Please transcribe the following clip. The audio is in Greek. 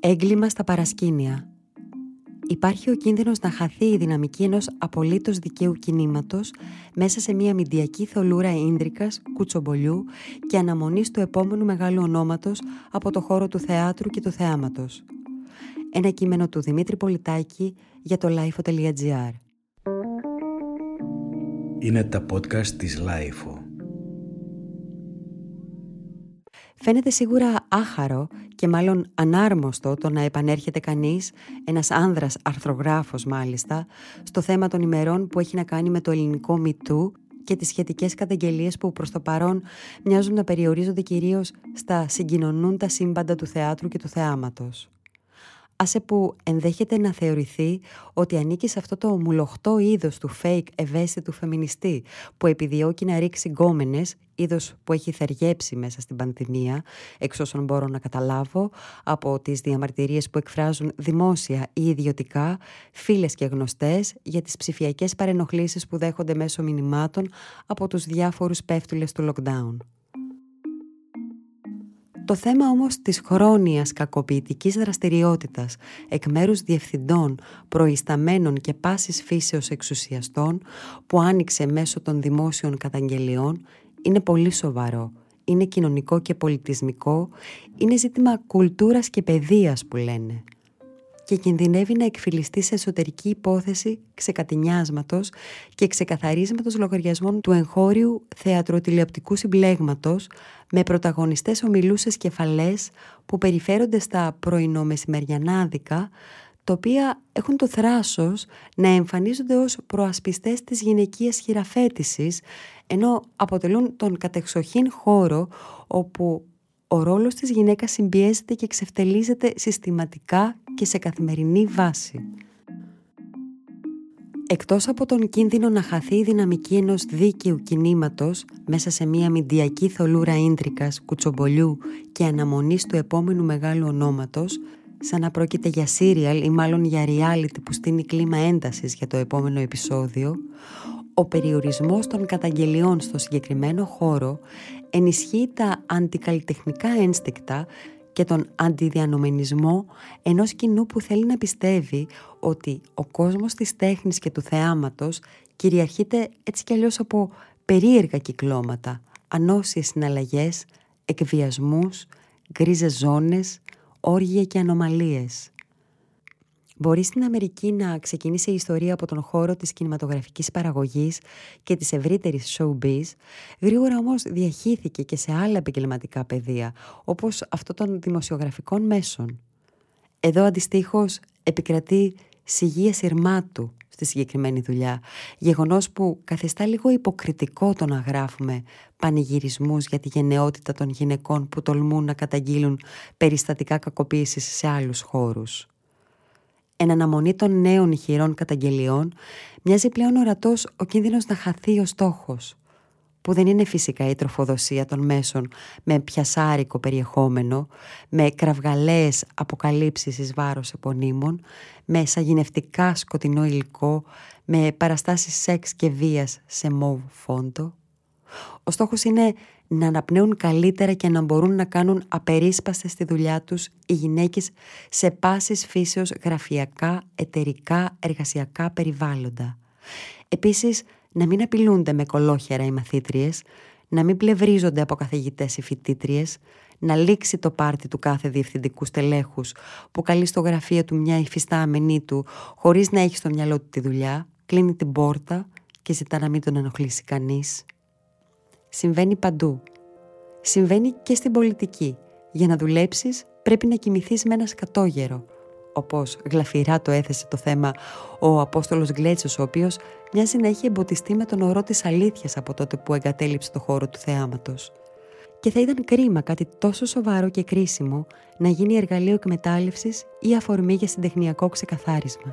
Έγκλημα στα παρασκήνια. Υπάρχει ο κίνδυνος να χαθεί η δυναμική ενός απολύτως δικαίου κινήματος μέσα σε μια μηντιακή θολούρα ίντρικας, κουτσομπολιού και αναμονής του επόμενου μεγάλου ονόματος από το χώρο του θεάτρου και του θεάματος. Ένα κείμενο του Δημήτρη Πολιτάκη για το lifeo.gr Είναι τα podcast της Lifeo. Φαίνεται σίγουρα άχαρο και μάλλον ανάρμοστο το να επανέρχεται κανείς, ένας άνδρας αρθρογράφος μάλιστα, στο θέμα των ημερών που έχει να κάνει με το ελληνικό μητού και τις σχετικές καταγγελίες που προς το παρόν μοιάζουν να περιορίζονται κυρίως στα συγκοινωνούν σύμπαντα του θεάτρου και του θεάματος άσε που ενδέχεται να θεωρηθεί ότι ανήκει σε αυτό το μουλοχτό είδος του fake ευαίσθητου φεμινιστή που επιδιώκει να ρίξει γκόμενες, είδος που έχει θεργέψει μέσα στην πανδημία, εξ όσων μπορώ να καταλάβω, από τις διαμαρτυρίες που εκφράζουν δημόσια ή ιδιωτικά, φίλες και γνωστές για τις ψηφιακές παρενοχλήσεις που δέχονται μέσω μηνυμάτων από τους διάφορους πέφτουλες του lockdown. Το θέμα όμως της χρόνιας κακοποιητικής δραστηριότητας εκ μέρους διευθυντών, προϊσταμένων και πάσης φύσεως εξουσιαστών που άνοιξε μέσω των δημόσιων καταγγελιών είναι πολύ σοβαρό. Είναι κοινωνικό και πολιτισμικό, είναι ζήτημα κουλτούρας και παιδείας που λένε και κινδυνεύει να εκφυλιστεί σε εσωτερική υπόθεση ξεκατηνιάσματος και ξεκαθαρίσματος λογαριασμών του εγχώριου θεατροτηλεοπτικού συμπλέγματος με πρωταγωνιστές ομιλούσες κεφαλές που περιφέρονται στα πρωινομεσημεριανάδικα τα οποία έχουν το θράσος να εμφανίζονται ως προασπιστές της γυναικείας χειραφέτησης ενώ αποτελούν τον κατεξοχήν χώρο όπου ο ρόλος της γυναίκας συμπιέζεται και εξευτελίζεται συστηματικά και σε καθημερινή βάση. Εκτός από τον κίνδυνο να χαθεί η δυναμική ενός δίκαιου κινήματος μέσα σε μια μηντιακή θολούρα ίντρικας, κουτσομπολιού και αναμονής του επόμενου μεγάλου ονόματος, σαν να πρόκειται για σύριαλ ή μάλλον για reality που στείνει κλίμα έντασης για το επόμενο επεισόδιο, ο περιορισμός των καταγγελιών στο συγκεκριμένο χώρο ενισχύει τα αντικαλλιτεχνικά ένστικτα και τον αντιδιανομενισμό ενός κοινού που θέλει να πιστεύει ότι ο κόσμος της τέχνης και του θεάματος κυριαρχείται έτσι κι αλλιώς από περίεργα κυκλώματα, ανώσιες συναλλαγές, εκβιασμούς, γκρίζες ζώνες, όργια και ανομαλίες. Μπορεί στην Αμερική να ξεκινήσει η ιστορία από τον χώρο της κινηματογραφικής παραγωγής και της ευρύτερης showbiz, γρήγορα όμως διαχύθηκε και σε άλλα επαγγελματικά πεδία, όπως αυτό των δημοσιογραφικών μέσων. Εδώ αντιστοίχως επικρατεί σιγεία σειρμάτου στη συγκεκριμένη δουλειά, γεγονός που καθιστά λίγο υποκριτικό το να γράφουμε πανηγυρισμούς για τη γενναιότητα των γυναικών που τολμούν να καταγγείλουν περιστατικά κακοποίησης σε άλλους χώρους εν αναμονή των νέων ηχηρών καταγγελιών, μοιάζει πλέον ορατός ο κίνδυνος να χαθεί ο στόχος, που δεν είναι φυσικά η τροφοδοσία των μέσων με πιασάρικο περιεχόμενο, με κραυγαλαίες αποκαλύψεις εις βάρος επωνύμων, με σαγηνευτικά σκοτεινό υλικό, με παραστάσεις σεξ και βίας σε μόβ φόντο. Ο στόχος είναι να αναπνέουν καλύτερα και να μπορούν να κάνουν απερίσπαστες στη δουλειά τους οι γυναίκες σε πάσης φύσεως γραφειακά, εταιρικά, εργασιακά περιβάλλοντα. Επίσης, να μην απειλούνται με κολόχερα οι μαθήτριες, να μην πλευρίζονται από καθηγητές οι φοιτήτριες, να λήξει το πάρτι του κάθε διευθυντικού στελέχους που καλεί στο γραφείο του μια υφιστάμενή του χωρίς να έχει στο μυαλό του τη δουλειά, κλείνει την πόρτα και ζητά να μην τον ενοχλήσει κανείς. Συμβαίνει παντού. Συμβαίνει και στην πολιτική. Για να δουλέψεις πρέπει να κοιμηθείς με ένα σκατόγερο. Όπως γλαφυρά το έθεσε το θέμα ο Απόστολος Γκλέτσος, ο οποίος μοιάζει να έχει εμποτιστεί με τον ορό της αλήθειας από τότε που εγκατέλειψε το χώρο του θεάματος. Και θα ήταν κρίμα κάτι τόσο σοβαρό και κρίσιμο να γίνει εργαλείο εκμετάλλευσης ή αφορμή για συντεχνιακό ξεκαθάρισμα.